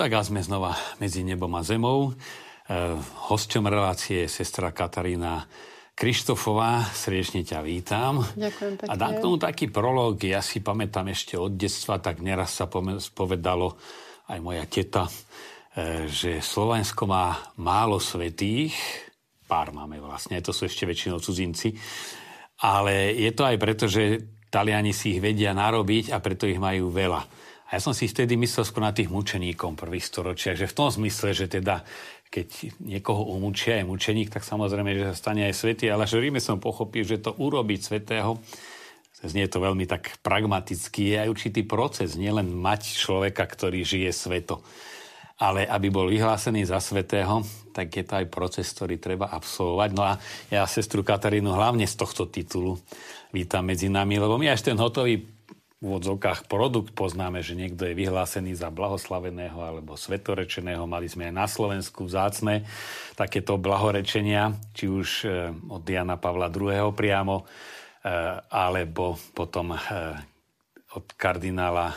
Tak a sme znova medzi nebom a zemou. E, hosťom relácie je sestra Katarína Krištofová. Srdečne ťa vítam. Ďakujem pekne. A dám k tomu taký prolog. Ja si pamätám ešte od detstva, tak neraz sa povedalo aj moja teta, e, že Slovensko má málo svetých. Pár máme vlastne, to sú ešte väčšinou cudzinci. Ale je to aj preto, že Taliani si ich vedia narobiť a preto ich majú veľa. A ja som si vtedy myslel skôr na tých mučeníkov prvých storočiach, že v tom zmysle, že teda keď niekoho umúčia aj mučeník, tak samozrejme, že sa stane aj svetý, ale v Ríme som pochopil, že to urobiť svetého, znie to veľmi tak pragmaticky, je aj určitý proces, nielen mať človeka, ktorý žije sveto, ale aby bol vyhlásený za svetého, tak je to aj proces, ktorý treba absolvovať. No a ja sestru Katarínu hlavne z tohto titulu vítam medzi nami, lebo my až ten hotový úvodzovkách produkt poznáme, že niekto je vyhlásený za blahoslaveného alebo svetorečeného. Mali sme aj na Slovensku vzácne takéto blahorečenia, či už e, od Diana Pavla II. priamo, e, alebo potom e, od kardinála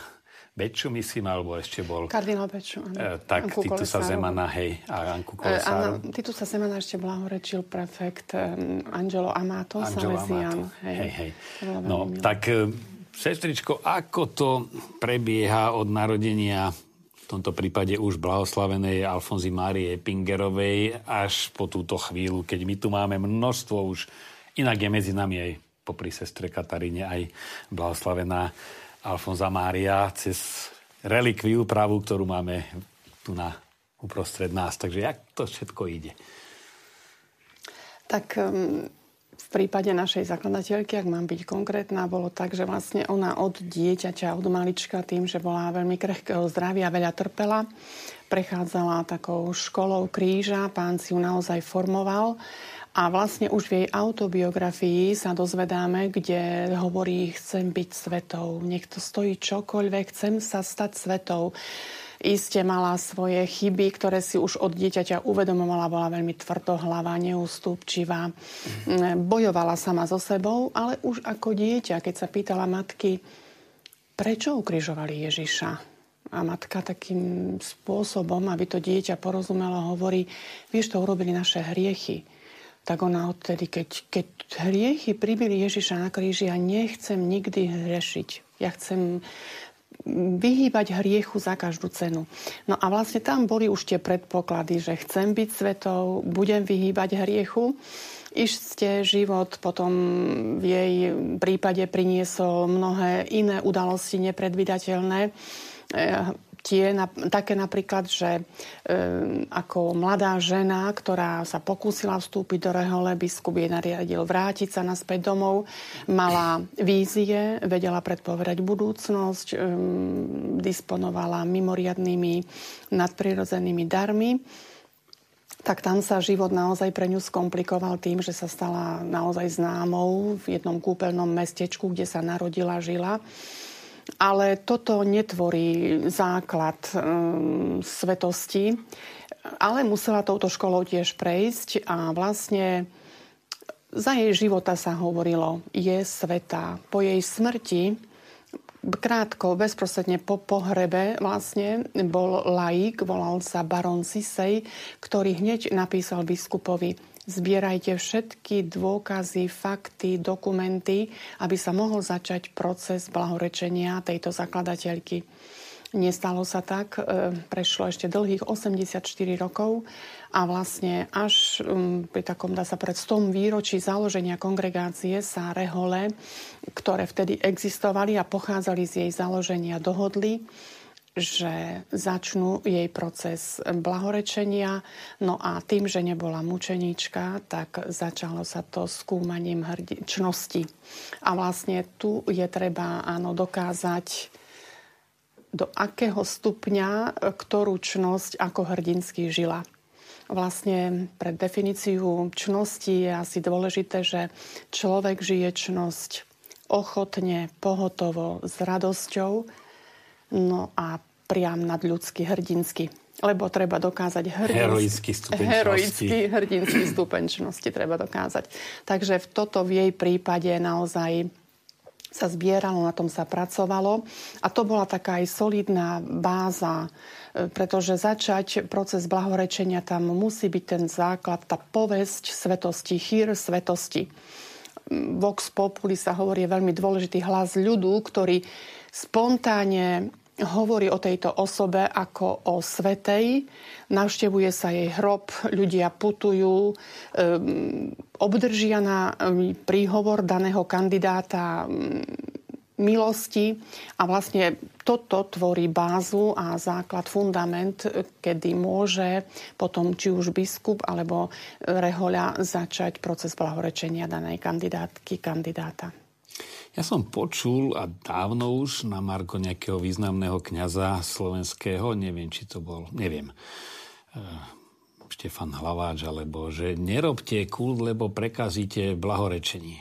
Beču, myslím, alebo ešte bol... Kardinál Beču, áno. Tak Anku Titusa Zemana, hej, a Anku Kolesáru. Áno, Titusa Zemana ešte blahorečil prefekt Angelo Amato, Angelo. Amato. Hej, hej. hej. No, tak Sestričko, ako to prebieha od narodenia v tomto prípade už blahoslavenej Alfonzy Márie Pingerovej až po túto chvíľu, keď my tu máme množstvo už, inak je medzi nami aj popri sestre Kataríne aj blahoslavená Alfonza Mária cez relikviu pravú, ktorú máme tu na uprostred nás. Takže jak to všetko ide? Tak um v prípade našej zakladateľky, ak mám byť konkrétna, bolo tak, že vlastne ona od dieťaťa, od malička tým, že bola veľmi krehkého zdravia, veľa trpela, prechádzala takou školou kríža, pán si ju naozaj formoval a vlastne už v jej autobiografii sa dozvedáme, kde hovorí, chcem byť svetou, nech to stojí čokoľvek, chcem sa stať svetou. Iste mala svoje chyby, ktoré si už od dieťaťa uvedomovala, bola veľmi tvrdohlava, neústupčivá. Mm, bojovala sama so sebou, ale už ako dieťa, keď sa pýtala matky, prečo ukrižovali Ježiša? A matka takým spôsobom, aby to dieťa porozumelo, hovorí, vieš, to urobili naše hriechy. Tak ona odtedy, keď, keď hriechy pribili Ježiša na kríži, ja nechcem nikdy hrešiť. Ja chcem vyhýbať hriechu za každú cenu. No a vlastne tam boli už tie predpoklady, že chcem byť svetou, budem vyhýbať hriechu. Ište život potom v jej prípade priniesol mnohé iné udalosti nepredvydateľné tie, na, také napríklad, že e, ako mladá žena, ktorá sa pokúsila vstúpiť do rehole, biskup jej nariadil vrátiť sa naspäť domov, mala vízie, vedela predpovedať budúcnosť, e, disponovala mimoriadnými nadprirodzenými darmi tak tam sa život naozaj pre ňu skomplikoval tým, že sa stala naozaj známou v jednom kúpeľnom mestečku, kde sa narodila, žila ale toto netvorí základ um, svetosti, ale musela touto školou tiež prejsť a vlastne za jej života sa hovorilo, je sveta. Po jej smrti, krátko, bezprostredne po pohrebe vlastne bol laik, volal sa baron Sisej, ktorý hneď napísal biskupovi Zbierajte všetky dôkazy, fakty, dokumenty, aby sa mohol začať proces blahorečenia tejto zakladateľky. Nestalo sa tak, e, prešlo ešte dlhých 84 rokov a vlastne až pri takom, dá sa pred 100 výročí založenia kongregácie sa rehole, ktoré vtedy existovali a pochádzali z jej založenia, dohodli, že začnú jej proces blahorečenia. No a tým, že nebola mučeníčka, tak začalo sa to skúmaním hrdičnosti. A vlastne tu je treba áno, dokázať do akého stupňa ktorú čnosť ako hrdinsky žila. Vlastne pre definíciu čnosti je asi dôležité, že človek žije čnosť ochotne, pohotovo, s radosťou, No a priam ľudský hrdinsky. Lebo treba dokázať hrdinský, heroický stupeň heroický hrdinský stupeň treba dokázať. Takže v toto v jej prípade naozaj sa zbieralo, na tom sa pracovalo a to bola taká aj solidná báza, e, pretože začať proces blahorečenia tam musí byť ten základ, tá povesť svetosti, chýr svetosti. Vox Populi sa hovorí veľmi dôležitý hlas ľudu, ktorý spontánne hovorí o tejto osobe ako o svetej, navštevuje sa jej hrob, ľudia putujú, um, obdržia na um, príhovor daného kandidáta um, milosti a vlastne toto tvorí bázu a základ, fundament, kedy môže potom či už biskup alebo rehoľa začať proces blahorečenia danej kandidátky, kandidáta. Ja som počul a dávno už na Marko nejakého významného kňaza slovenského, neviem, či to bol, neviem, uh, Štefan Hlaváč, alebo že nerobte kult, lebo prekazíte blahorečení.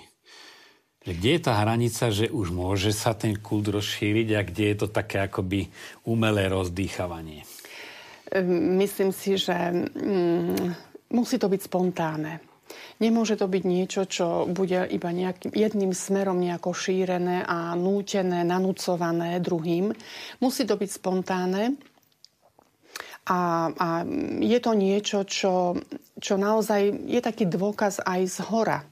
Kde je tá hranica, že už môže sa ten kult rozšíriť a kde je to také akoby umelé rozdýchavanie? Myslím si, že mm, musí to byť spontánne. Nemôže to byť niečo, čo bude iba nejakým, jedným smerom nejako šírené a nútené, nanúcované druhým. Musí to byť spontánne. A, a je to niečo, čo, čo naozaj je taký dôkaz aj z hora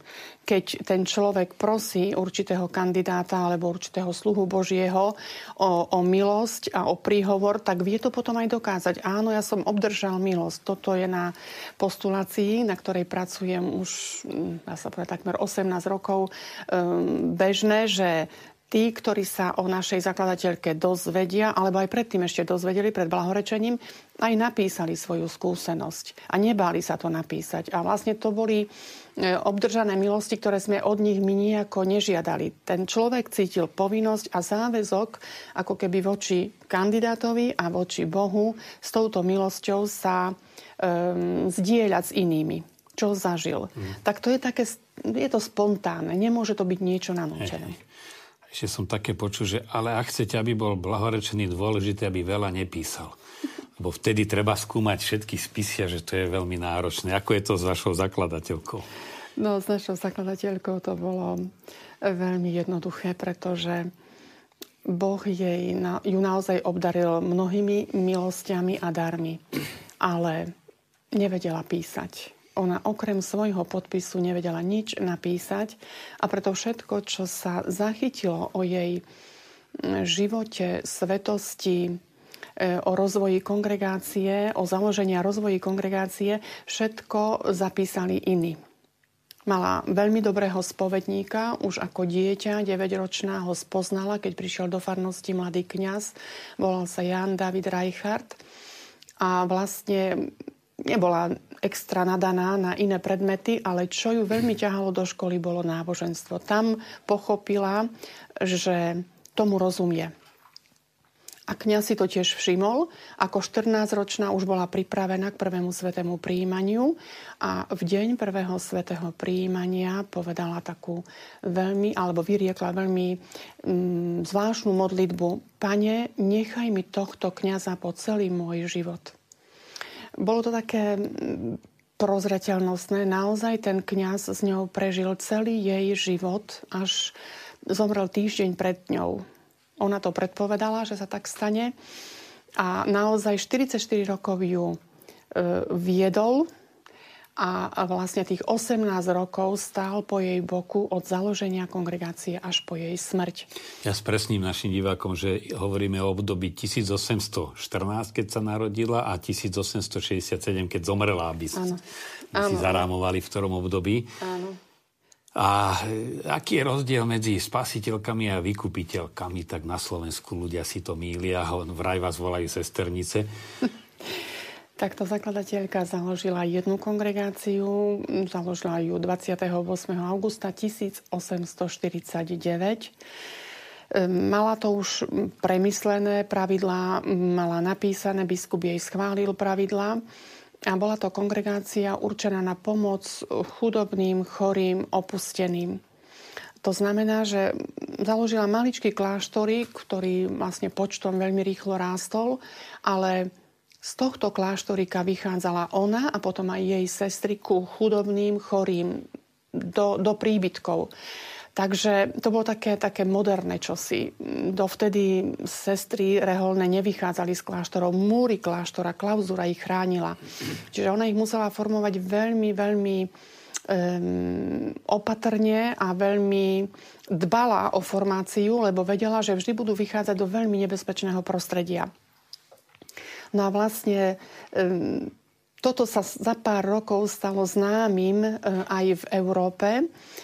keď ten človek prosí určitého kandidáta alebo určitého sluhu Božieho o, o milosť a o príhovor, tak vie to potom aj dokázať. Áno, ja som obdržal milosť. Toto je na postulácii, na ktorej pracujem už, hm, dá sa povedať, takmer 18 rokov um, bežné, že tí, ktorí sa o našej zakladateľke dozvedia, alebo aj predtým ešte dozvedeli pred blahorečením, aj napísali svoju skúsenosť. A nebáli sa to napísať. A vlastne to boli e, obdržané milosti, ktoré sme od nich my nejako nežiadali. Ten človek cítil povinnosť a záväzok, ako keby voči kandidátovi a voči Bohu s touto milosťou sa um, zdieľať s inými čo zažil. Mm. Tak to je také, je to spontánne, nemôže to byť niečo nanúčené. Hey. Ešte som také počul, že ale ak chcete, aby bol blahorečený, dôležité, aby veľa nepísal. Lebo vtedy treba skúmať všetky spisy a že to je veľmi náročné. Ako je to s vašou zakladateľkou? No, s našou zakladateľkou to bolo veľmi jednoduché, pretože Boh jej, ju naozaj obdaril mnohými milostiami a darmi, ale nevedela písať ona okrem svojho podpisu nevedela nič napísať a preto všetko, čo sa zachytilo o jej mm, živote, svetosti, e, o rozvoji kongregácie, o založení a rozvoji kongregácie, všetko zapísali iní. Mala veľmi dobrého spovedníka, už ako dieťa, 9-ročná ho spoznala, keď prišiel do farnosti mladý kňaz, volal sa Jan David Reichardt a vlastne nebola extra nadaná na iné predmety, ale čo ju veľmi ťahalo do školy, bolo náboženstvo. Tam pochopila, že tomu rozumie. A kniaz si to tiež všimol. Ako 14-ročná už bola pripravená k prvému svetému príjmaniu a v deň prvého svetého príjmania povedala takú veľmi, alebo vyriekla veľmi mm, zvláštnu modlitbu. Pane, nechaj mi tohto kniaza po celý môj život. Bolo to také mm, prozreteľnostné. Naozaj ten kňaz s ňou prežil celý jej život, až zomrel týždeň pred ňou. Ona to predpovedala, že sa tak stane. A naozaj 44 rokov ju e, viedol a vlastne tých 18 rokov stál po jej boku od založenia kongregácie až po jej smrť. Ja spresním našim divákom, že hovoríme o období 1814, keď sa narodila a 1867, keď zomrela, aby, si, aby si zarámovali v ktorom období. Áno. A aký je rozdiel medzi spasiteľkami a vykupiteľkami? Tak na Slovensku ľudia si to mýlia, vraj vás volajú sesternice. Takto zakladateľka založila jednu kongregáciu, založila ju 28. augusta 1849. Mala to už premyslené pravidlá, mala napísané, biskup jej schválil pravidlá a bola to kongregácia určená na pomoc chudobným, chorým, opusteným. To znamená, že založila maličký kláštory, ktorý vlastne počtom veľmi rýchlo rástol, ale z tohto kláštorika vychádzala ona a potom aj jej sestry ku chudobným, chorým, do, do príbytkov. Takže to bolo také, také moderné čosi. Dovtedy sestry reholné nevychádzali z kláštorov. Múry kláštora, klauzúra ich chránila. Čiže ona ich musela formovať veľmi, veľmi um, opatrne a veľmi dbala o formáciu, lebo vedela, že vždy budú vychádzať do veľmi nebezpečného prostredia. No a vlastne toto sa za pár rokov stalo známym e, aj v Európe, e,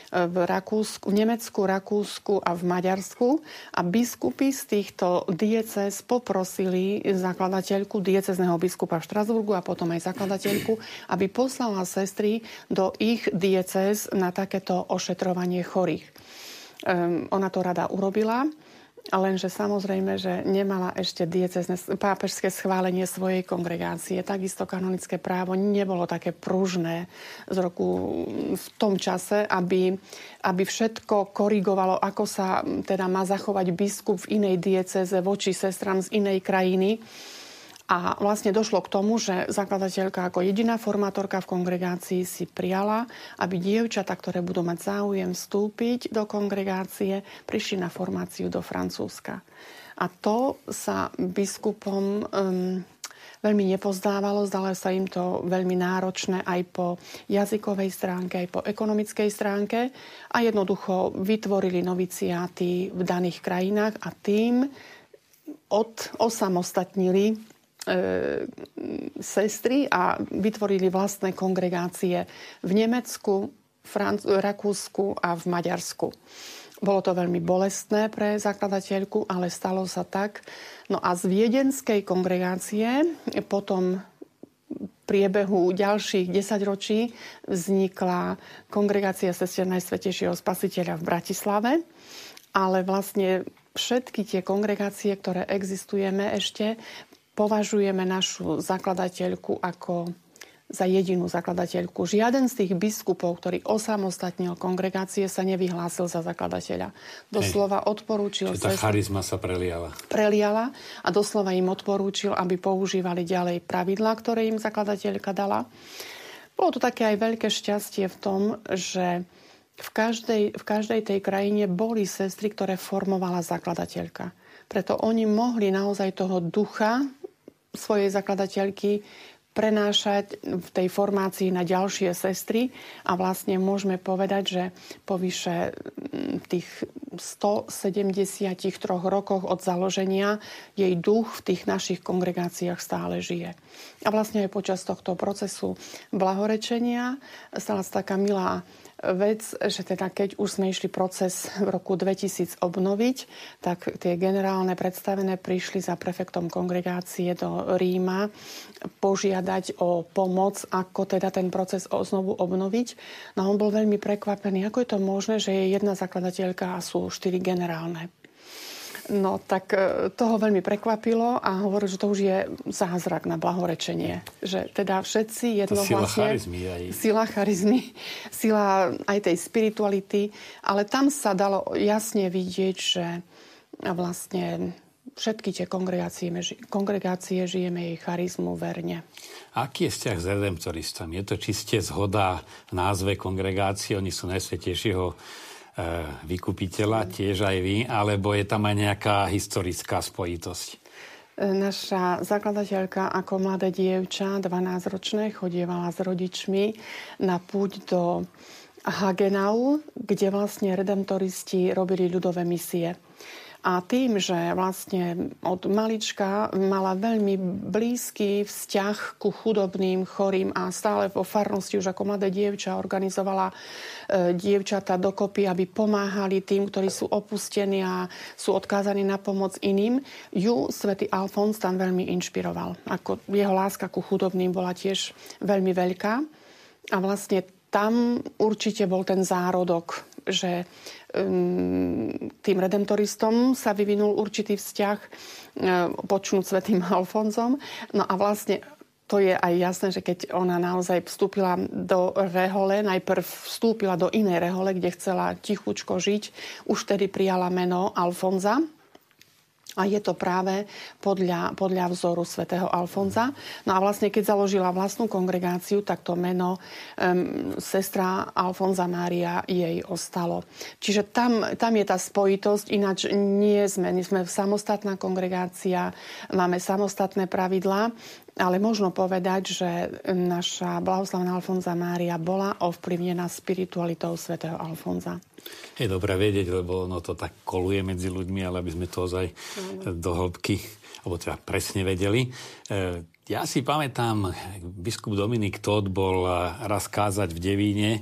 v, Rakúsku, v Nemecku, Rakúsku a v Maďarsku. A biskupy z týchto diecez poprosili zakladateľku diecezného biskupa v Štrasburgu a potom aj zakladateľku, aby poslala sestry do ich diecez na takéto ošetrovanie chorých. Ona to rada urobila Lenže samozrejme, že nemala ešte diecezne pápežské schválenie svojej kongregácie. Takisto kanonické právo nebolo také pružné z roku v tom čase, aby, aby všetko korigovalo, ako sa teda má zachovať biskup v inej dieceze voči sestram z inej krajiny. A vlastne došlo k tomu, že zakladateľka ako jediná formátorka v kongregácii si prijala, aby dievčata, ktoré budú mať záujem vstúpiť do kongregácie, prišli na formáciu do Francúzska. A to sa biskupom um, veľmi nepozdávalo, zdalo sa im to veľmi náročné aj po jazykovej stránke, aj po ekonomickej stránke a jednoducho vytvorili noviciáty v daných krajinách a tým od, osamostatnili sestry a vytvorili vlastné kongregácie v Nemecku, Franc- Rakúsku a v Maďarsku. Bolo to veľmi bolestné pre zakladateľku, ale stalo sa tak. No a z viedenskej kongregácie potom priebehu ďalších desaťročí vznikla kongregácia sestier Najsvetejšieho spasiteľa v Bratislave. Ale vlastne všetky tie kongregácie, ktoré existujeme ešte, považujeme našu zakladateľku ako za jedinú zakladateľku. Žiaden z tých biskupov, ktorý osamostatnil kongregácie, sa nevyhlásil za zakladateľa. Doslova odporúčil... Čiže tá charizma sa preliala. Preliala a doslova im odporúčil, aby používali ďalej pravidlá, ktoré im zakladateľka dala. Bolo to také aj veľké šťastie v tom, že v každej, v každej tej krajine boli sestry, ktoré formovala zakladateľka. Preto oni mohli naozaj toho ducha svojej zakladateľky prenášať v tej formácii na ďalšie sestry a vlastne môžeme povedať, že po vyše tých 173 rokoch od založenia jej duch v tých našich kongregáciách stále žije. A vlastne aj počas tohto procesu blahorečenia stala sa taká milá vec, že teda keď už sme išli proces v roku 2000 obnoviť, tak tie generálne predstavené prišli za prefektom kongregácie do Ríma požiadať o pomoc, ako teda ten proces znovu obnoviť. No on bol veľmi prekvapený, ako je to možné, že je jedna zakladateľka a sú štyri generálne. No tak e, toho veľmi prekvapilo a hovoril, že to už je zázrak na blahorečenie. Že teda všetci jednohlasne... Sila charizmy aj. Sila charizmy, sila aj tej spirituality. Ale tam sa dalo jasne vidieť, že vlastne všetky tie kongregácie, kongregácie žijeme jej charizmu verne. Aký je vzťah s redemptoristami? Je to čiste zhoda v názve kongregácie, oni sú najsvetejšieho vykupiteľa, tiež aj vy, alebo je tam aj nejaká historická spojitosť? E, naša zakladateľka ako mladé dievča, 12-ročné, chodievala s rodičmi na púť do Hagenau, kde vlastne redemptoristi robili ľudové misie. A tým, že vlastne od malička mala veľmi blízky vzťah ku chudobným, chorým a stále vo farnosti už ako mladé dievča organizovala e, dievčata dokopy, aby pomáhali tým, ktorí sú opustení a sú odkázaní na pomoc iným. Ju svätý Alfons tam veľmi inšpiroval. Ako jeho láska ku chudobným bola tiež veľmi veľká. A vlastne tam určite bol ten zárodok, že um, tým redemptoristom sa vyvinul určitý vzťah, uh, počnúť svetým Alfonzom. No a vlastne to je aj jasné, že keď ona naozaj vstúpila do rehole, najprv vstúpila do inej rehole, kde chcela tichučko žiť, už tedy prijala meno Alfonza. A je to práve podľa, podľa vzoru svätého Alfonza. No a vlastne, keď založila vlastnú kongregáciu, tak to meno um, sestra Alfonza Mária jej ostalo. Čiže tam, tam je tá spojitosť, ináč nie sme, nie sme samostatná kongregácia, máme samostatné pravidlá, ale možno povedať, že naša blahoslavná Alfonza Mária bola ovplyvnená spiritualitou svätého Alfonza. Je dobré vedieť, lebo ono to tak koluje medzi ľuďmi, ale aby sme to ozaj do hĺbky, alebo teda presne vedeli. E, ja si pamätám, biskup Dominik Todd bol raz kázať v Devíne e,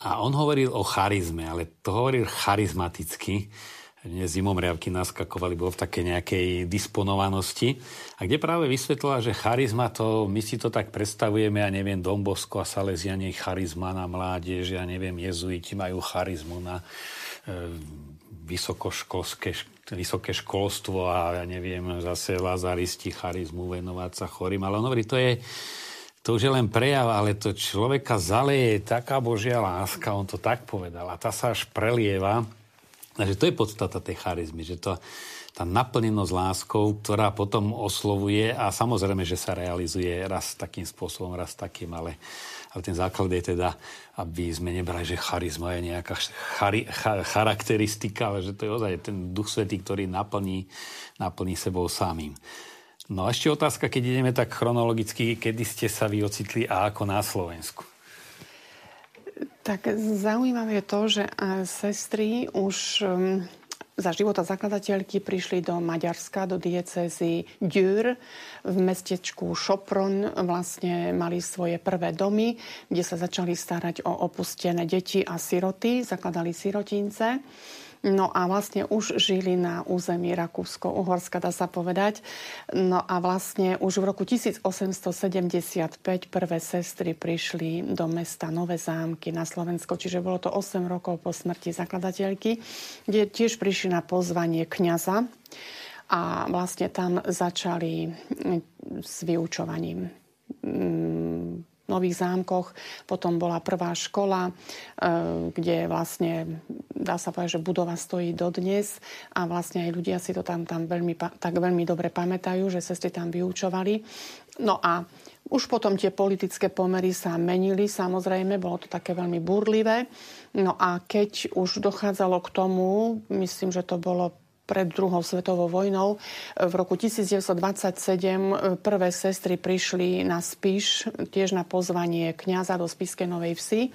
a on hovoril o charizme, ale to hovoril charizmaticky zimomriavky naskakovali, bol v takej nejakej disponovanosti. A kde práve vysvetlila, že charizma to, my si to tak predstavujeme, ja neviem, Dombosko a Salesianie charizma na mládež, ja neviem, jezuiti majú charizmu na e, vysokoškolské vysoké školstvo a ja neviem, zase lazaristi charizmu venovať sa chorým. Ale on hovorí, to je, to už je len prejav, ale to človeka zaleje taká Božia láska, on to tak povedal. A tá sa až prelieva Takže to je podstata tej charizmy, že to, tá naplnenosť láskou, ktorá potom oslovuje a samozrejme, že sa realizuje raz takým spôsobom, raz takým, ale, ale ten základ je teda, aby sme nebrali, že charizma je nejaká chari, cha, charakteristika, ale že to je ozaj ten duch svetý, ktorý naplní, naplní sebou samým. No a ešte otázka, keď ideme tak chronologicky, kedy ste sa vy ocitli a ako na Slovensku? Tak zaujímavé je to, že sestry už um, za života zakladateľky prišli do Maďarska, do diecezy Győr. V mestečku Šopron vlastne mali svoje prvé domy, kde sa začali starať o opustené deti a siroty, zakladali sirotínce. No a vlastne už žili na území Rakúsko-Uhorska, dá sa povedať. No a vlastne už v roku 1875 prvé sestry prišli do mesta Nové zámky na Slovensko, čiže bolo to 8 rokov po smrti zakladateľky, kde tiež prišli na pozvanie kňaza a vlastne tam začali s vyučovaním mm, Nových zámkoch. Potom bola prvá škola, e, kde vlastne, dá sa povedať, že budova stojí dodnes a vlastne aj ľudia si to tam, tam veľmi, tak veľmi dobre pamätajú, že sestry tam vyučovali. No a už potom tie politické pomery sa menili, samozrejme, bolo to také veľmi burlivé. No a keď už dochádzalo k tomu, myslím, že to bolo pred druhou svetovou vojnou. V roku 1927 prvé sestry prišli na Spiš, tiež na pozvanie kňaza do Spiskej Novej Vsi,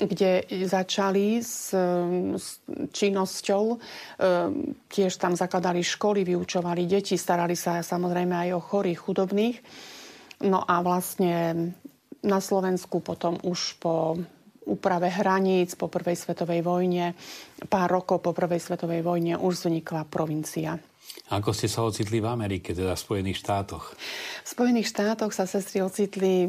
kde začali s, s činnosťou. Tiež tam zakladali školy, vyučovali deti, starali sa samozrejme aj o chorých, chudobných. No a vlastne na Slovensku potom už po úprave hraníc po prvej svetovej vojne. Pár rokov po prvej svetovej vojne už vznikla provincia. Ako ste sa ocitli v Amerike, teda v Spojených štátoch? V Spojených štátoch sa sestry ocitli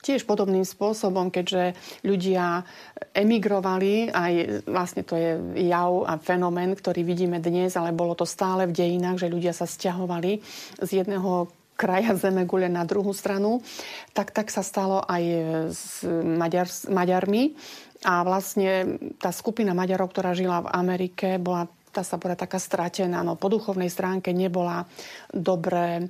tiež podobným spôsobom, keďže ľudia emigrovali, aj vlastne to je jav a fenomén, ktorý vidíme dnes, ale bolo to stále v dejinách, že ľudia sa stiahovali z jedného kraja Zemegule na druhú stranu, tak, tak sa stalo aj s, Maďar, Maďarmi. A vlastne tá skupina Maďarov, ktorá žila v Amerike, bola tá sa povedať taká stratená. No, po duchovnej stránke nebola dobre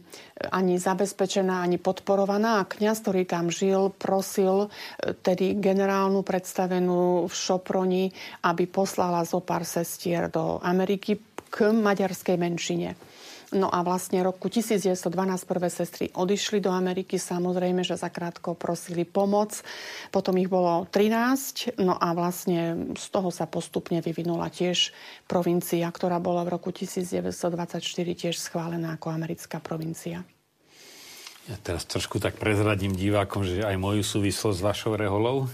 ani zabezpečená, ani podporovaná. A kniaz, ktorý tam žil, prosil e, tedy generálnu predstavenú v Šoproni, aby poslala zo pár sestier do Ameriky k maďarskej menšine. No a vlastne roku 1912 prvé sestry odišli do Ameriky, samozrejme, že zakrátko prosili pomoc. Potom ich bolo 13, no a vlastne z toho sa postupne vyvinula tiež provincia, ktorá bola v roku 1924 tiež schválená ako americká provincia. Ja teraz trošku tak prezradím divákom, že aj moju súvislosť s vašou reholou.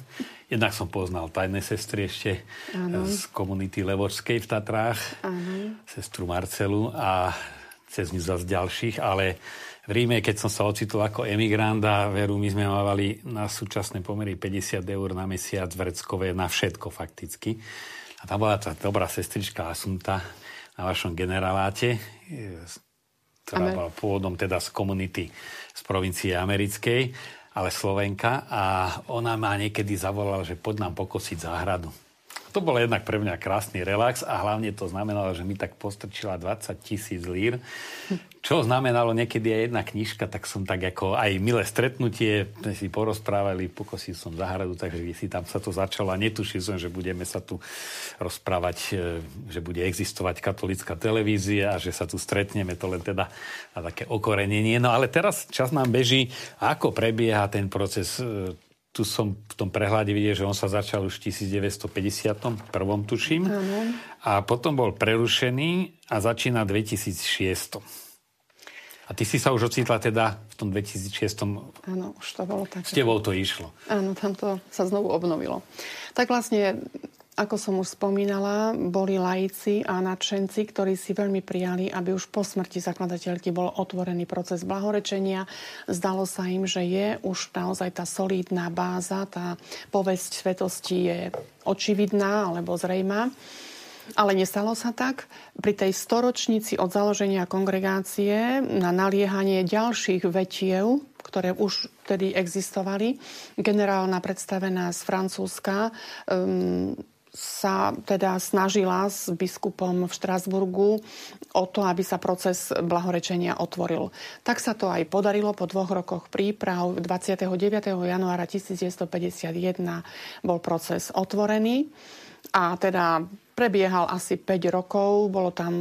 Jednak som poznal tajné sestry ešte ano. z komunity Levočskej v Tatrách, ano. sestru Marcelu a cez ňu zase ďalších, ale v Ríme, keď som sa ocitol ako emigrant a veru, my sme mávali na súčasné pomery 50 eur na mesiac vreckové na všetko fakticky. A tam bola tá dobrá sestrička Asunta na vašom generaláte, ktorá Amen. bola pôvodom teda z komunity z provincie americkej, ale Slovenka. A ona ma niekedy zavolala, že poď nám pokosiť záhradu to bol jednak pre mňa krásny relax a hlavne to znamenalo, že mi tak postrčila 20 tisíc lír, čo znamenalo niekedy aj jedna knižka, tak som tak ako aj milé stretnutie, sme si porozprávali, pokosil som zahradu, takže si tam sa to začalo a netušil som, že budeme sa tu rozprávať, e, že bude existovať katolická televízia a že sa tu stretneme, to len teda na také okorenenie. No ale teraz čas nám beží, ako prebieha ten proces e, tu som v tom prehľade videl, že on sa začal už v 1951, tuším. Ano. A potom bol prerušený a začína v 2006. A ty si sa už ocitla teda v tom 2006. Áno, už to bolo tak. S tebou to išlo. Áno, tam to sa znovu obnovilo. Tak vlastne ako som už spomínala, boli laici a nadšenci, ktorí si veľmi prijali, aby už po smrti zakladateľky bol otvorený proces blahorečenia. Zdalo sa im, že je už naozaj tá solidná báza, tá povesť svetosti je očividná alebo zrejmá. Ale nestalo sa tak. Pri tej storočnici od založenia kongregácie na naliehanie ďalších vetiev, ktoré už vtedy existovali, generálna predstavená z Francúzska um, sa teda snažila s biskupom v Štrasburgu o to, aby sa proces blahorečenia otvoril. Tak sa to aj podarilo po dvoch rokoch príprav. 29. januára 1951 bol proces otvorený a teda prebiehal asi 5 rokov. Bolo tam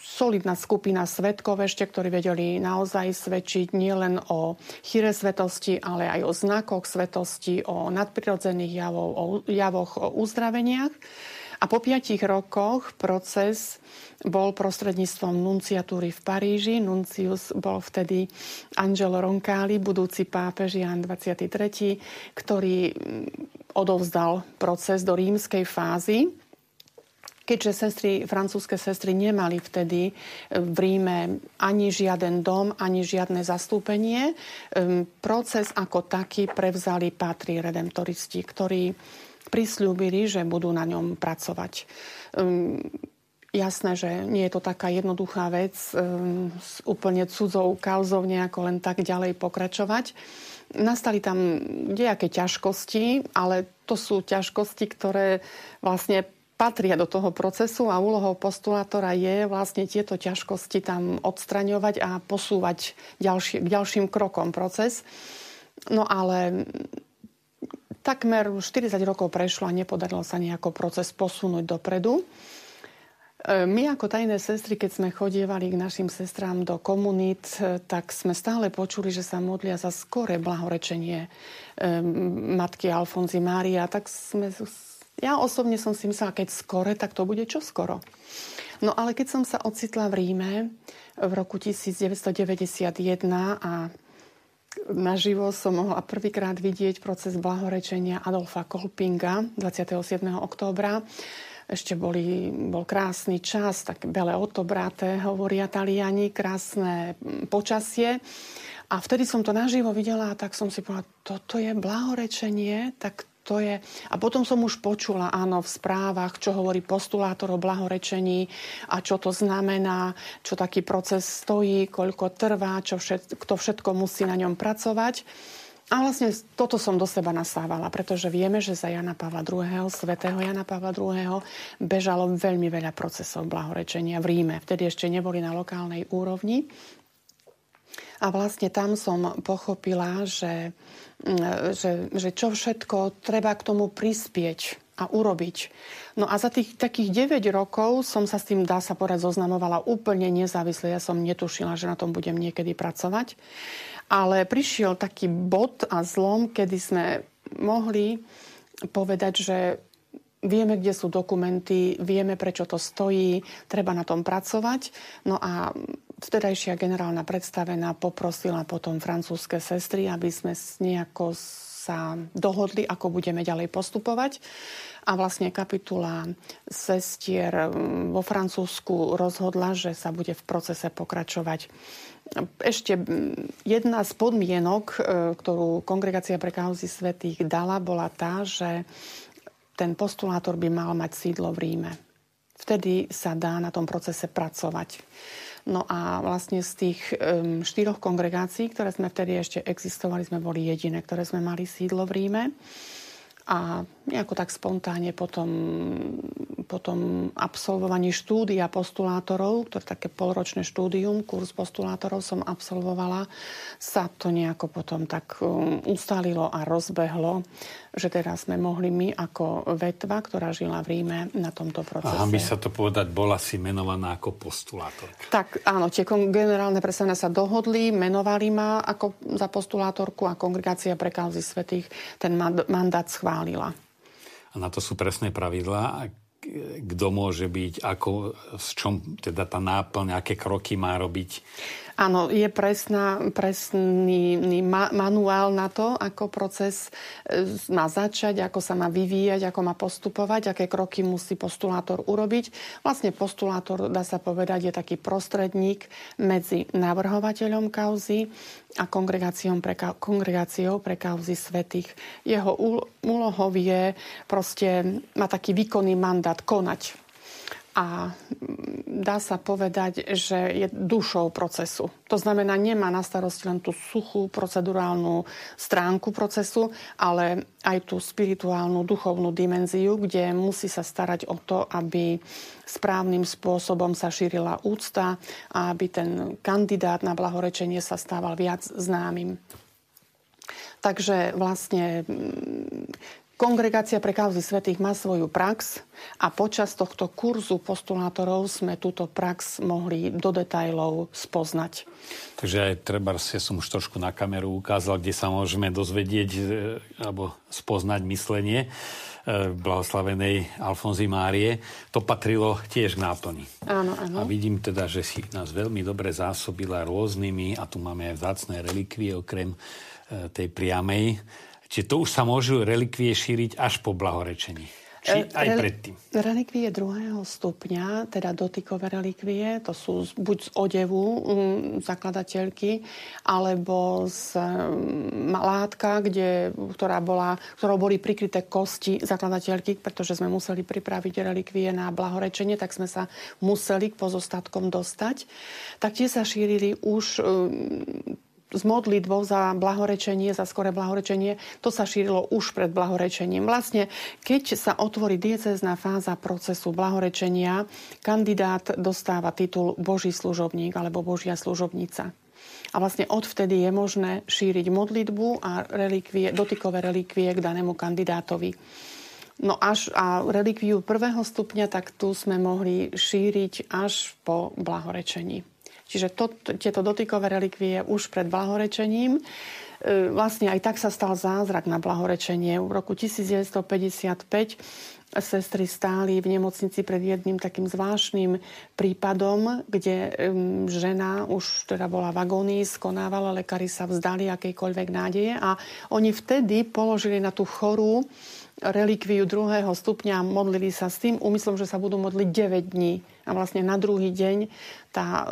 solidná skupina svetkov ešte, ktorí vedeli naozaj svedčiť nielen o chýre svetosti, ale aj o znakoch svetosti, o nadprirodzených javoch, o javoch, o uzdraveniach. A po piatich rokoch proces bol prostredníctvom nunciatúry v Paríži. Nuncius bol vtedy Angelo Roncalli, budúci pápež Jan 23., ktorý odovzdal proces do rímskej fázy keďže sestry, francúzske sestry nemali vtedy v Ríme ani žiaden dom, ani žiadne zastúpenie, proces ako taký prevzali patrí redemptoristi, ktorí prislúbili, že budú na ňom pracovať. Jasné, že nie je to taká jednoduchá vec s úplne cudzou kauzou nejako len tak ďalej pokračovať. Nastali tam nejaké ťažkosti, ale to sú ťažkosti, ktoré vlastne patria do toho procesu a úlohou postulátora je vlastne tieto ťažkosti tam odstraňovať a posúvať ďalší, k ďalším krokom proces. No ale takmer 40 rokov prešlo a nepodarilo sa nejako proces posunúť dopredu. E, my ako tajné sestry, keď sme chodievali k našim sestrám do komunít, e, tak sme stále počuli, že sa modlia za skore blahorečenie e, matky Alfonzy Mária. Tak sme ja osobne som si myslela, keď skore, tak to bude čo skoro. No ale keď som sa ocitla v Ríme v roku 1991 a naživo som mohla prvýkrát vidieť proces blahorečenia Adolfa Kolpinga 27. októbra. Ešte boli, bol krásny čas, tak bele otobraté, hovoria Taliani, krásne počasie. A vtedy som to naživo videla a tak som si povedala, toto je blahorečenie, tak to je... A potom som už počula, áno, v správach, čo hovorí postulátor o blahorečení a čo to znamená, čo taký proces stojí, koľko trvá, čo všet, kto všetko musí na ňom pracovať. A vlastne toto som do seba nasávala, pretože vieme, že za Jana Pavla II., svätého Jana Pavla II. bežalo veľmi veľa procesov blahorečenia v Ríme. Vtedy ešte neboli na lokálnej úrovni. A vlastne tam som pochopila, že Mm, že, že čo všetko treba k tomu prispieť a urobiť. No a za tých takých 9 rokov som sa s tým, dá sa povedať, zoznamovala úplne nezávisle. Ja som netušila, že na tom budem niekedy pracovať. Ale prišiel taký bod a zlom, kedy sme mohli povedať, že vieme, kde sú dokumenty, vieme, prečo to stojí, treba na tom pracovať. No a vtedajšia generálna predstavená poprosila potom francúzske sestry, aby sme nejako sa dohodli, ako budeme ďalej postupovať. A vlastne kapitula sestier mm, vo Francúzsku rozhodla, že sa bude v procese pokračovať. Ešte mm, jedna z podmienok, e, ktorú Kongregácia pre kauzy svetých dala, bola tá, že ten postulátor by mal mať sídlo v Ríme. Vtedy sa dá na tom procese pracovať. No a vlastne z tých um, štyroch kongregácií, ktoré sme vtedy ešte existovali, sme boli jediné, ktoré sme mali sídlo v Ríme. A nejako tak spontánne potom, potom absolvovaní štúdia postulátorov, to je také polročné štúdium, kurz postulátorov som absolvovala, sa to nejako potom tak um, ustalilo a rozbehlo, že teraz sme mohli my ako vetva, ktorá žila v Ríme, na tomto procese. Aha, by sa to povedať, bola si menovaná ako postulátor. Tak áno, tie generálne predstavenia sa dohodli, menovali ma ako za postulátorku a kongregácia pre kauzy svetých ten mandát schválila. A na to sú presné pravidlá kto môže byť, ako, s čom teda tá náplň, aké kroky má robiť? Áno, je presná, presný ma, manuál na to, ako proces e, má začať, ako sa má vyvíjať, ako má postupovať, aké kroky musí postulátor urobiť. Vlastne postulátor, dá sa povedať, je taký prostredník medzi navrhovateľom kauzy a kongregáciou pre, kongregáciou pre kauzy svetých. Jeho úlohou je proste, má taký výkonný mandát konať a dá sa povedať, že je dušou procesu. To znamená, nemá na starosti len tú suchú procedurálnu stránku procesu, ale aj tú spirituálnu, duchovnú dimenziu, kde musí sa starať o to, aby správnym spôsobom sa šírila úcta a aby ten kandidát na blahorečenie sa stával viac známym. Takže vlastne Kongregácia pre kauzy svetých má svoju prax a počas tohto kurzu postulátorov sme túto prax mohli do detajlov spoznať. Takže aj treba, ja som už trošku na kameru ukázal, kde sa môžeme dozvedieť e, alebo spoznať myslenie e, blahoslavenej Alfonzy Márie. To patrilo tiež k náplni. Áno, áno. A vidím teda, že si nás veľmi dobre zásobila rôznymi, a tu máme aj vzácné relikvie okrem e, tej priamej Čiže to už sa môžu relikvie šíriť až po blahorečení. Či e, aj predtým? Relikvie druhého stupňa, teda dotykové relikvie, to sú buď z odevu um, zakladateľky, alebo z um, látka, kde, ktorá bola, ktorou boli prikryté kosti zakladateľky, pretože sme museli pripraviť relikvie na blahorečenie, tak sme sa museli k pozostatkom dostať. Tak tie sa šírili už um, s modlitbou za blahorečenie, za skore blahorečenie, to sa šírilo už pred blahorečením. Vlastne, keď sa otvorí diecezná fáza procesu blahorečenia, kandidát dostáva titul Boží služobník alebo Božia služobnica. A vlastne odvtedy je možné šíriť modlitbu a relikvie, dotykové relikvie k danému kandidátovi. No až a relikviu prvého stupňa, tak tu sme mohli šíriť až po blahorečení. Čiže to, tieto dotykové relikvie už pred blahorečením. E, vlastne aj tak sa stal zázrak na blahorečenie. V roku 1955 sestry stáli v nemocnici pred jedným takým zvláštnym prípadom, kde žena už teda bola v agónii, skonávala, lekári sa vzdali akejkoľvek nádeje a oni vtedy položili na tú chorú relikviu druhého stupňa, modlili sa s tým úmyslom, že sa budú modliť 9 dní. A vlastne na druhý deň tá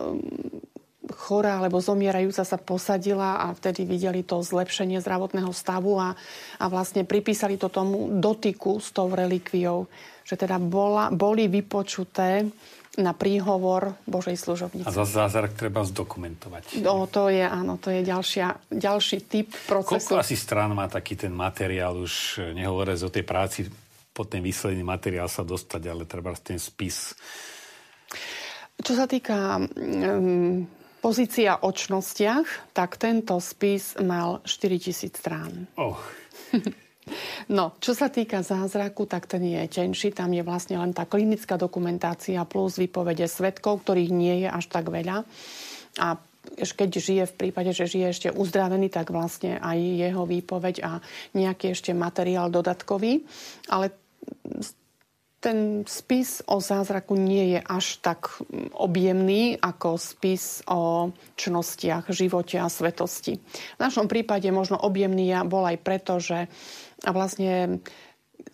chorá alebo zomierajúca sa posadila a vtedy videli to zlepšenie zdravotného stavu a, a vlastne pripísali to tomu dotyku s tou relikviou, že teda bola, boli vypočuté na príhovor Božej služobnice. A za zázrak treba zdokumentovať. No, to je, áno, to je ďalšia, ďalší typ procesu. Koľko asi strán má taký ten materiál, už nehovoriac o tej práci, po ten výsledný materiál sa dostať, ale treba ten spis čo sa týka um, pozícia o čnostiach, tak tento spis mal 4000 strán. Oh. no, čo sa týka zázraku, tak ten je tenší. Tam je vlastne len tá klinická dokumentácia plus výpovede svetkov, ktorých nie je až tak veľa. A keď žije v prípade, že žije ešte uzdravený, tak vlastne aj jeho výpoveď a nejaký ešte materiál dodatkový. Ale ten spis o zázraku nie je až tak objemný ako spis o čnostiach, živote a svetosti. V našom prípade možno objemný bol aj preto, že vlastne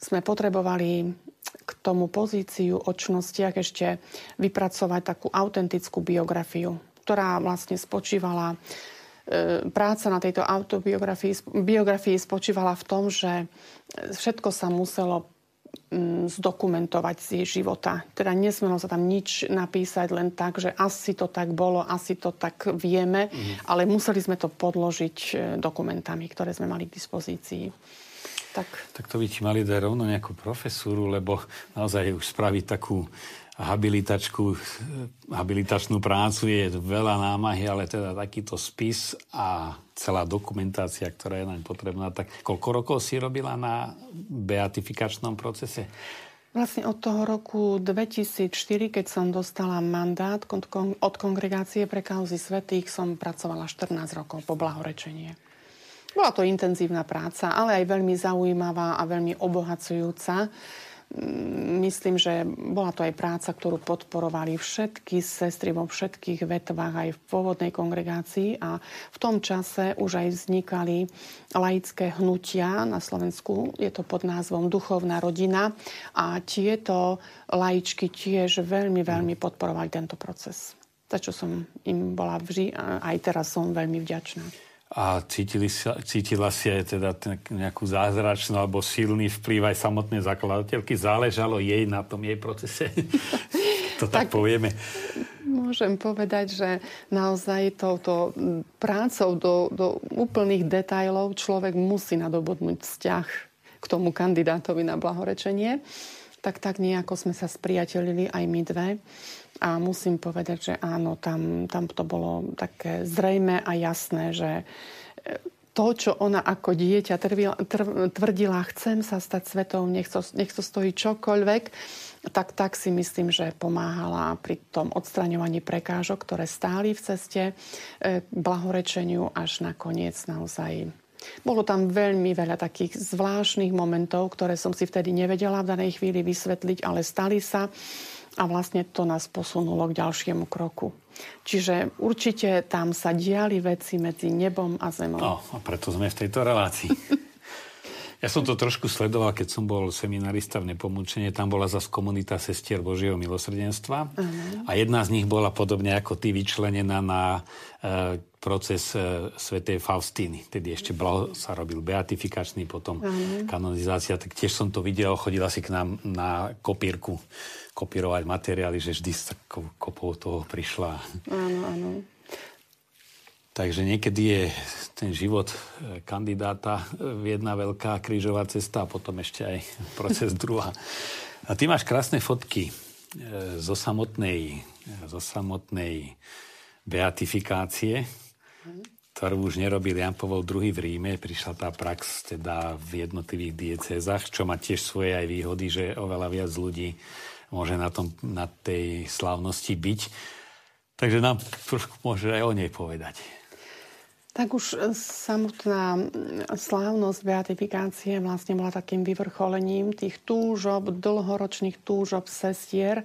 sme potrebovali k tomu pozíciu o čnostiach ešte vypracovať takú autentickú biografiu, ktorá vlastne spočívala e, práca na tejto autobiografii biografii spočívala v tom, že všetko sa muselo zdokumentovať z jej života. Teda nesmelo sa tam nič napísať len tak, že asi to tak bolo, asi to tak vieme, mm. ale museli sme to podložiť e, dokumentami, ktoré sme mali k dispozícii. tak... tak to by ti mali dať rovno nejakú profesúru, lebo naozaj už spraviť takú habilitačku, habilitačnú prácu je veľa námahy, ale teda takýto spis a celá dokumentácia, ktorá je naň potrebná. Tak koľko rokov si robila na beatifikačnom procese? Vlastne od toho roku 2004, keď som dostala mandát od kongregácie pre kauzy svetých, som pracovala 14 rokov po blahorečenie. Bola to intenzívna práca, ale aj veľmi zaujímavá a veľmi obohacujúca. Mm, myslím, že bola to aj práca, ktorú podporovali všetky sestry vo všetkých vetvách aj v pôvodnej kongregácii a v tom čase už aj vznikali laické hnutia na Slovensku. Je to pod názvom Duchovná rodina a tieto laičky tiež veľmi, veľmi podporovali tento proces. Za čo som im bola vždy a aj teraz som veľmi vďačná a cítili sa, cítila si aj teda nejakú zázračnú alebo silný vplyv aj samotnej zakladateľky. Záležalo jej na tom jej procese. to tak, tak povieme. Môžem povedať, že naozaj touto prácou do, do úplných detajlov človek musí nadobudnúť vzťah k tomu kandidátovi na blahorečenie. Tak tak nejako sme sa spriatelili aj my dve. A musím povedať, že áno, tam, tam to bolo také zrejme a jasné, že e, to, čo ona ako dieťa tvrdila, chcem sa stať svetou, nech to, nech to stojí čokoľvek, tak, tak si myslím, že pomáhala pri tom odstraňovaní prekážok, ktoré stáli v ceste e, blahorečeniu až nakoniec naozaj. Bolo tam veľmi veľa takých zvláštnych momentov, ktoré som si vtedy nevedela v danej chvíli vysvetliť, ale stali sa a vlastne to nás posunulo k ďalšiemu kroku. Čiže určite tam sa diali veci medzi nebom a zemou. No, a preto sme v tejto relácii. Ja som to trošku sledoval, keď som bol seminarista v Nepomučenie. Tam bola zase komunita sestier Božieho milosrdenstva. Uh-huh. A jedna z nich bola podobne ako ty vyčlenená na e, proces e, svätej Faustíny. Tedy ešte bol, sa robil beatifikačný, potom uh-huh. kanonizácia. Tak tiež som to videl, chodila si k nám na kopírku kopírovať materiály, že vždy s takou kopou toho prišla. Áno, áno. Takže niekedy je ten život e, kandidáta e, jedna veľká krížová cesta a potom ešte aj proces druhá. A ty máš krásne fotky e, zo samotnej, zo samotnej beatifikácie, ktorú už nerobil Jan Pavol II v Ríme. Prišla tá prax teda v jednotlivých diecézach, čo má tiež svoje aj výhody, že oveľa viac ľudí môže na, tom, na tej slávnosti byť. Takže nám trošku môže aj o nej povedať. Tak už e, samotná slávnosť beatifikácie vlastne bola takým vyvrcholením tých túžob, dlhoročných túžob sestier.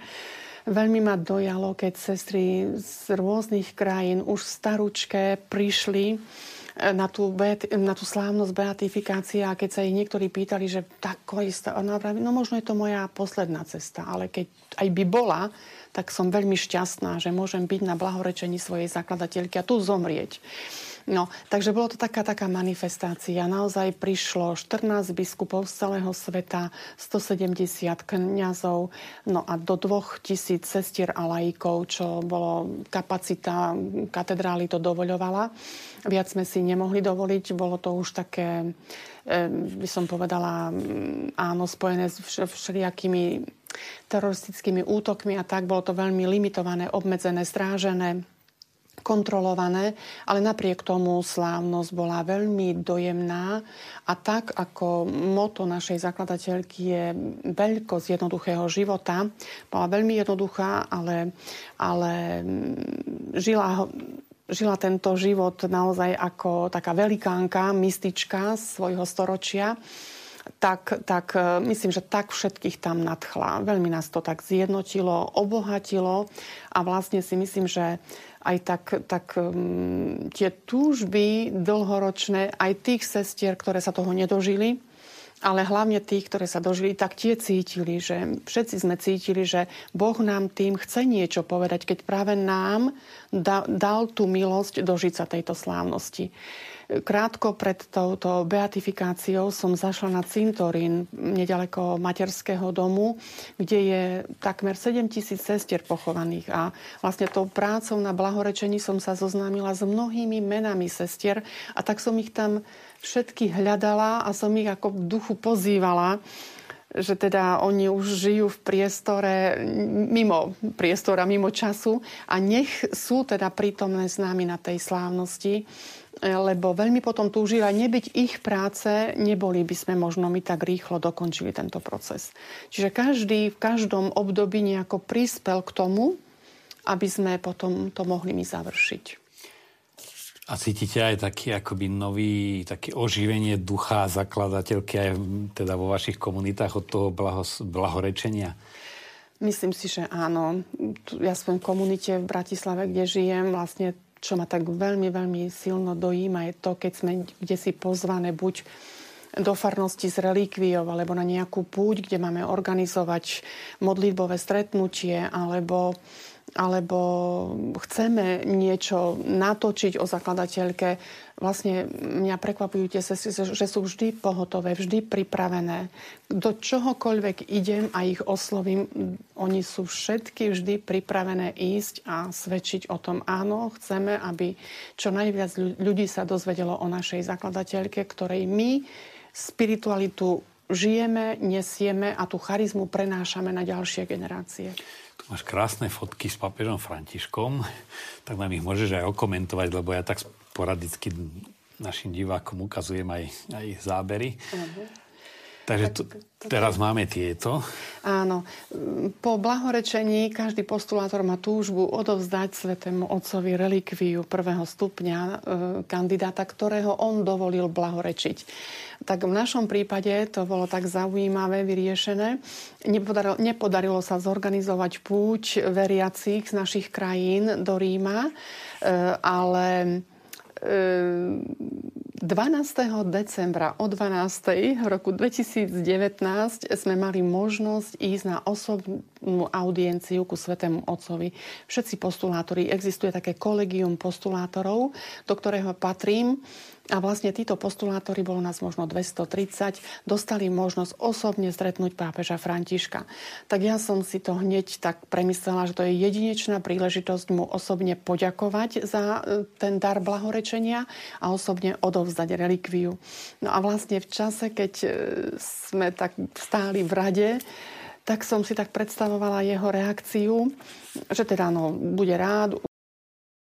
Veľmi ma dojalo, keď sestry z rôznych krajín už staručké prišli e, na tú, na tú slávnosť beatifikácie a keď sa ich niektorí pýtali, že tak istá, ona vraví, no možno je to moja posledná cesta, ale keď aj by bola, tak som veľmi šťastná, že môžem byť na blahorečení svojej zakladateľky a tu zomrieť. No, takže bolo to taká, taká manifestácia. Naozaj prišlo 14 biskupov z celého sveta, 170 kňazov, no a do 2000 sestier a laikov, čo bolo kapacita katedrály to dovoľovala. Viac sme si nemohli dovoliť, bolo to už také, eh, by som povedala, mm, áno, spojené s všelijakými teroristickými útokmi a tak. Bolo to veľmi limitované, obmedzené, strážené kontrolované, ale napriek tomu slávnosť bola veľmi dojemná a tak ako moto našej zakladateľky je veľkosť jednoduchého života, bola veľmi jednoduchá, ale, ale žila žila tento život naozaj ako taká velikánka, mystička svojho storočia tak, tak e, myslím, že tak všetkých tam nadchla. Veľmi nás to tak zjednotilo, obohatilo a vlastne si myslím, že aj tak, tak um, tie túžby dlhoročné aj tých sestier, ktoré sa toho nedožili, ale hlavne tých, ktoré sa dožili, tak tie cítili, že všetci sme cítili, že Boh nám tým chce niečo povedať, keď práve nám da, dal tú milosť dožiť sa tejto slávnosti. Krátko pred touto beatifikáciou som zašla na cintorín nedaleko materského domu, kde je takmer 7 tisíc sestier pochovaných. A vlastne tou prácou na blahorečení som sa zoznámila s mnohými menami sestier a tak som ich tam všetky hľadala a som ich ako v duchu pozývala že teda oni už žijú v priestore mimo priestora, mimo času a nech sú teda prítomné s nami na tej slávnosti, lebo veľmi potom túžili a nebyť ich práce, neboli by sme možno my tak rýchlo dokončili tento proces. Čiže každý v každom období nejako prispel k tomu, aby sme potom to mohli my završiť. A cítite aj taký akoby nový, také oživenie ducha zakladateľky aj teda vo vašich komunitách od toho blahos, blahorečenia? Myslím si, že áno. Ja som v komunite v Bratislave, kde žijem, vlastne čo ma tak veľmi, veľmi silno dojíma, je to, keď sme kde si pozvané buď do farnosti s relikviou alebo na nejakú púť, kde máme organizovať modlitbové stretnutie alebo alebo chceme niečo natočiť o zakladateľke, vlastne mňa prekvapujú tie sestry, že sú vždy pohotové, vždy pripravené. Do čohokoľvek idem a ich oslovím, oni sú všetky vždy pripravené ísť a svedčiť o tom, áno, chceme, aby čo najviac ľudí sa dozvedelo o našej zakladateľke, ktorej my spiritualitu žijeme, nesieme a tú charizmu prenášame na ďalšie generácie. Máš krásne fotky s papežom Františkom, tak nám ich môžeš aj okomentovať, lebo ja tak sporadicky našim divákom ukazujem aj, aj zábery. Uh-huh. Takže to, teraz máme tieto. Áno. Po blahorečení každý postulátor má túžbu odovzdať svetému otcovi relikviu prvého stupňa e, kandidáta, ktorého on dovolil blahorečiť. Tak v našom prípade to bolo tak zaujímavé, vyriešené. Nepodarilo, nepodarilo sa zorganizovať púť veriacich z našich krajín do Ríma, e, ale 12. decembra o 12. roku 2019 sme mali možnosť ísť na osobnú audienciu ku Svetému Otcovi. Všetci postulátori, existuje také kolegium postulátorov, do ktorého patrím a vlastne títo postulátori, bolo nás možno 230, dostali možnosť osobne stretnúť pápeža Františka. Tak ja som si to hneď tak premyslela, že to je jedinečná príležitosť mu osobne poďakovať za e, ten dar blahorečenia a osobne odovzdať relikviu. No a vlastne v čase, keď e, sme tak stáli v rade, tak som si tak predstavovala jeho reakciu, že teda no, bude rád,